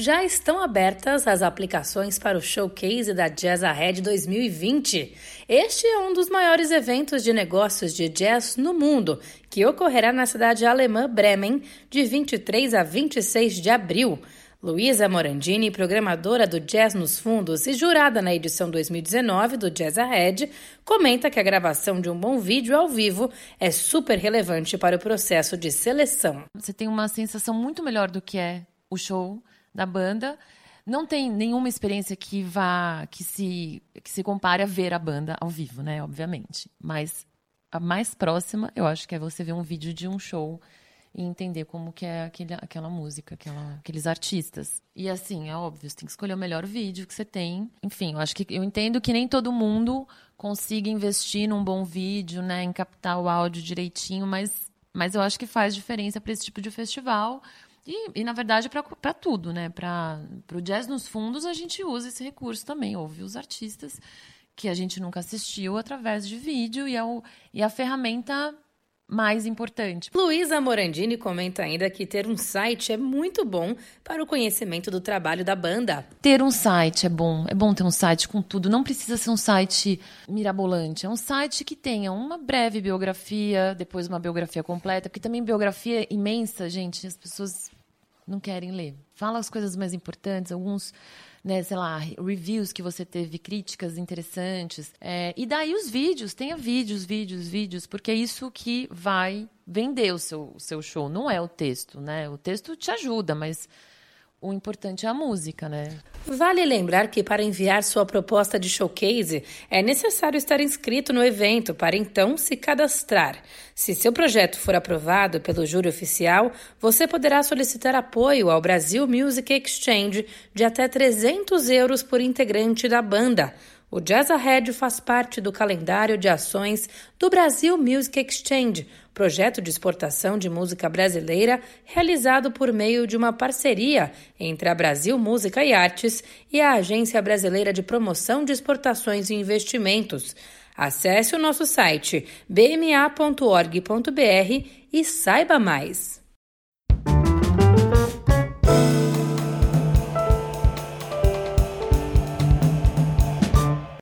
já estão abertas as aplicações para o Showcase da Jazz Ahead 2020. Este é um dos maiores eventos de negócios de jazz no mundo, que ocorrerá na cidade alemã Bremen de 23 a 26 de abril. Luísa Morandini, programadora do Jazz nos Fundos e jurada na edição 2019 do Jazz Ahead, comenta que a gravação de um bom vídeo ao vivo é super relevante para o processo de seleção. Você tem uma sensação muito melhor do que é o show da banda. Não tem nenhuma experiência que vá que se que se compare a ver a banda ao vivo, né, obviamente. Mas a mais próxima, eu acho que é você ver um vídeo de um show e entender como que é aquele, aquela música, aquela, aqueles artistas. E assim, é óbvio, você tem que escolher o melhor vídeo que você tem. Enfim, eu acho que eu entendo que nem todo mundo consiga investir num bom vídeo, né, em captar o áudio direitinho, mas, mas eu acho que faz diferença para esse tipo de festival. E, e na verdade, para tudo, né? Para o jazz nos fundos, a gente usa esse recurso também, ouve os artistas que a gente nunca assistiu através de vídeo e, é o, e a ferramenta mais importante. Luísa Morandini comenta ainda que ter um site é muito bom para o conhecimento do trabalho da banda. Ter um site é bom, é bom ter um site com tudo, não precisa ser um site mirabolante, é um site que tenha uma breve biografia, depois uma biografia completa, porque também biografia imensa, gente, as pessoas não querem ler. Fala as coisas mais importantes, alguns né, sei lá, reviews que você teve, críticas interessantes. É, e daí os vídeos, tenha vídeos, vídeos, vídeos, porque é isso que vai vender o seu, o seu show, não é o texto, né? O texto te ajuda, mas o importante é a música, né? Vale lembrar que para enviar sua proposta de showcase é necessário estar inscrito no evento para então se cadastrar. Se seu projeto for aprovado pelo júri oficial, você poderá solicitar apoio ao Brasil Music Exchange de até 300 euros por integrante da banda. O Jazz Ahead faz parte do calendário de ações do Brasil Music Exchange, projeto de exportação de música brasileira realizado por meio de uma parceria entre a Brasil Música e Artes e a Agência Brasileira de Promoção de Exportações e Investimentos. Acesse o nosso site bma.org.br e saiba mais.